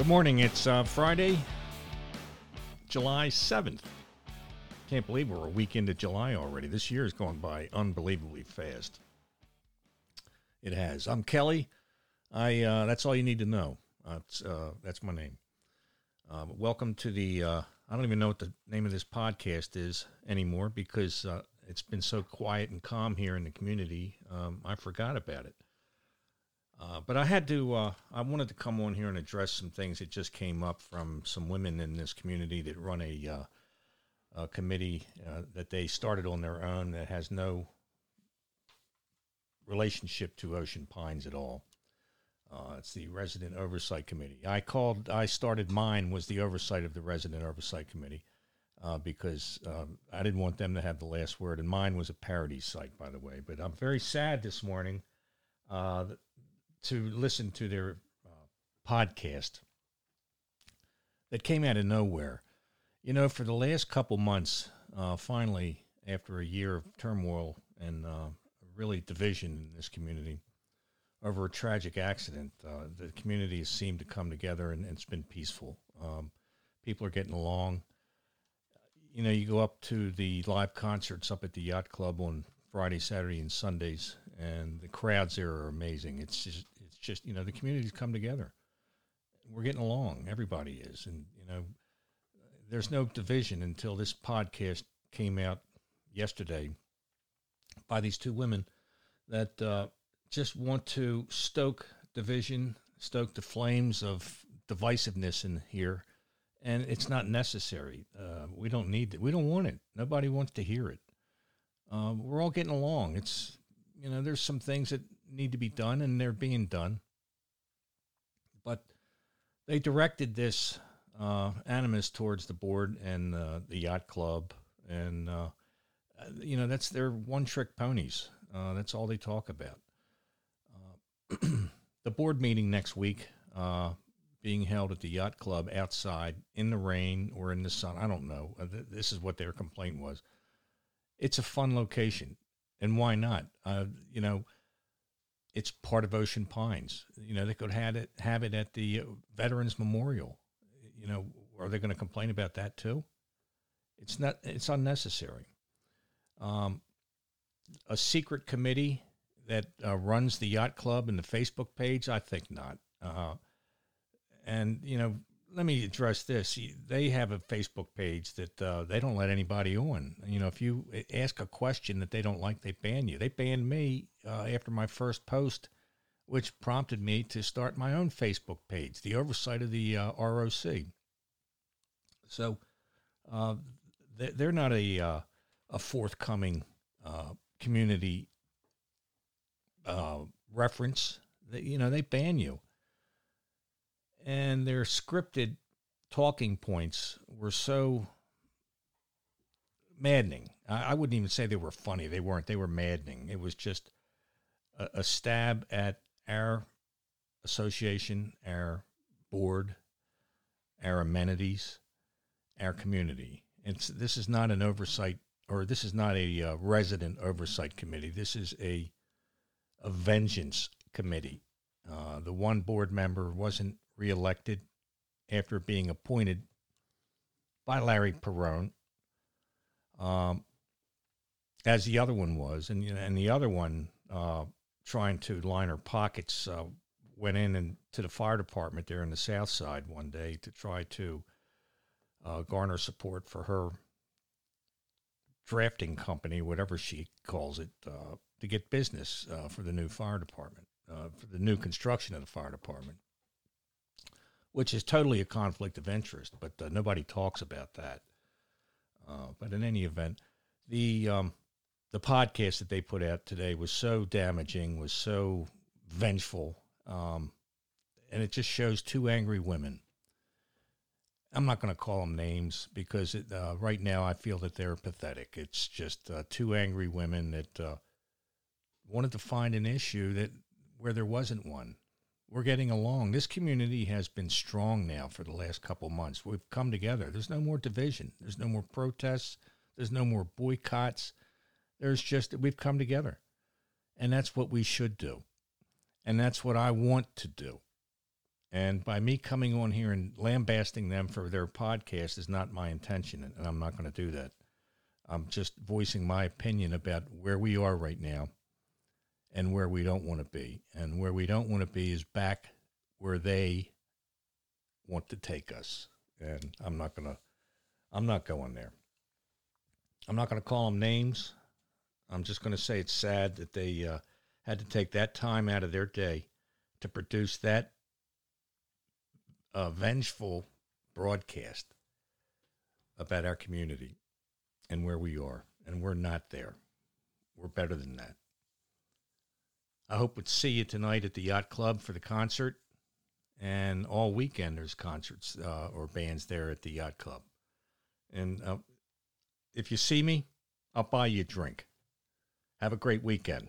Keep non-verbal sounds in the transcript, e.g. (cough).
Good morning. It's uh, Friday, July 7th. Can't believe we're a week into July already. This year has gone by unbelievably fast. It has. I'm Kelly. I uh, that's all you need to know. That's uh, that's my name. Uh, welcome to the. Uh, I don't even know what the name of this podcast is anymore because uh, it's been so quiet and calm here in the community. Um, I forgot about it. Uh, but I had to, uh, I wanted to come on here and address some things that just came up from some women in this community that run a, uh, a committee uh, that they started on their own that has no relationship to Ocean Pines at all. Uh, it's the Resident Oversight Committee. I called, I started mine was the oversight of the Resident Oversight Committee uh, because um, I didn't want them to have the last word. And mine was a parody site, by the way. But I'm very sad this morning uh, to listen to their uh, podcast that came out of nowhere. You know, for the last couple months, uh, finally, after a year of turmoil and uh, really division in this community over a tragic accident, uh, the community has seemed to come together and, and it's been peaceful. Um, people are getting along. You know, you go up to the live concerts up at the Yacht Club on Friday, Saturday, and Sundays, and the crowds there are amazing. It's just, just, you know, the communities come together. We're getting along. Everybody is, and you know, there's no division until this podcast came out yesterday by these two women that uh, just want to stoke division, stoke the flames of divisiveness in here, and it's not necessary. Uh, we don't need it. We don't want it. Nobody wants to hear it. Uh, we're all getting along. It's you know, there's some things that need to be done, and they're being done. But they directed this uh, animus towards the board and uh, the yacht club, and uh, you know that's their one-trick ponies. Uh, that's all they talk about. Uh, (clears throat) the board meeting next week, uh, being held at the yacht club outside in the rain or in the sun. I don't know. This is what their complaint was. It's a fun location and why not? Uh, you know, it's part of Ocean Pines. You know, they could have it have it at the Veterans Memorial. You know, are they going to complain about that too? It's not. It's unnecessary. Um, a secret committee that uh, runs the yacht club and the Facebook page. I think not. Uh, and you know, let me address this. They have a Facebook page that uh, they don't let anybody on. You know, if you ask a question that they don't like, they ban you. They banned me uh, after my first post, which prompted me to start my own Facebook page, the oversight of the uh, ROC. So uh, they're not a uh, a forthcoming uh, community reference. You know, they ban you and their scripted talking points were so maddening. I, I, wouldn't even say they were funny. They weren't. They were maddening. It was just a, a stab at our association, our board, our amenities, our community. It's this is not an oversight, or this is not a uh, resident oversight committee. This is a a vengeance committee. Uh, the one board member wasn't reelected after being appointed by Larry Perrone, um, as the other one was, and and the other one uh, trying to line her pockets uh, went in and to the fire department there in the South Side one day to try to uh, garner support for her drafting company, whatever she calls it, uh, to get business uh, for the new fire department, uh, for the new construction of the fire department which is totally a conflict of interest, but uh, nobody talks about that. Uh, but in any event, the um, the podcast that they put out today was so damaging, was so vengeful, um, and it just shows two angry women. I'm not going to call them names because it, uh, right now I feel that they're pathetic. It's just uh, two angry women that uh, wanted to find an issue that where there wasn't one we're getting along. This community has been strong now for the last couple months. We've come together. There's no more division. There's no more protests. There's no more boycotts. There's just we've come together. And that's what we should do. And that's what I want to do. And by me coming on here and lambasting them for their podcast is not my intention, and I'm not going to do that. I'm just voicing my opinion about where we are right now and where we don't want to be. And where we don't want to be is back where they want to take us. And I'm not going to, I'm not going there. I'm not going to call them names. I'm just going to say it's sad that they uh, had to take that time out of their day to produce that uh, vengeful broadcast about our community and where we are. And we're not there. We're better than that. I hope to see you tonight at the Yacht Club for the concert. And all weekend there's concerts uh, or bands there at the Yacht Club. And uh, if you see me, I'll buy you a drink. Have a great weekend.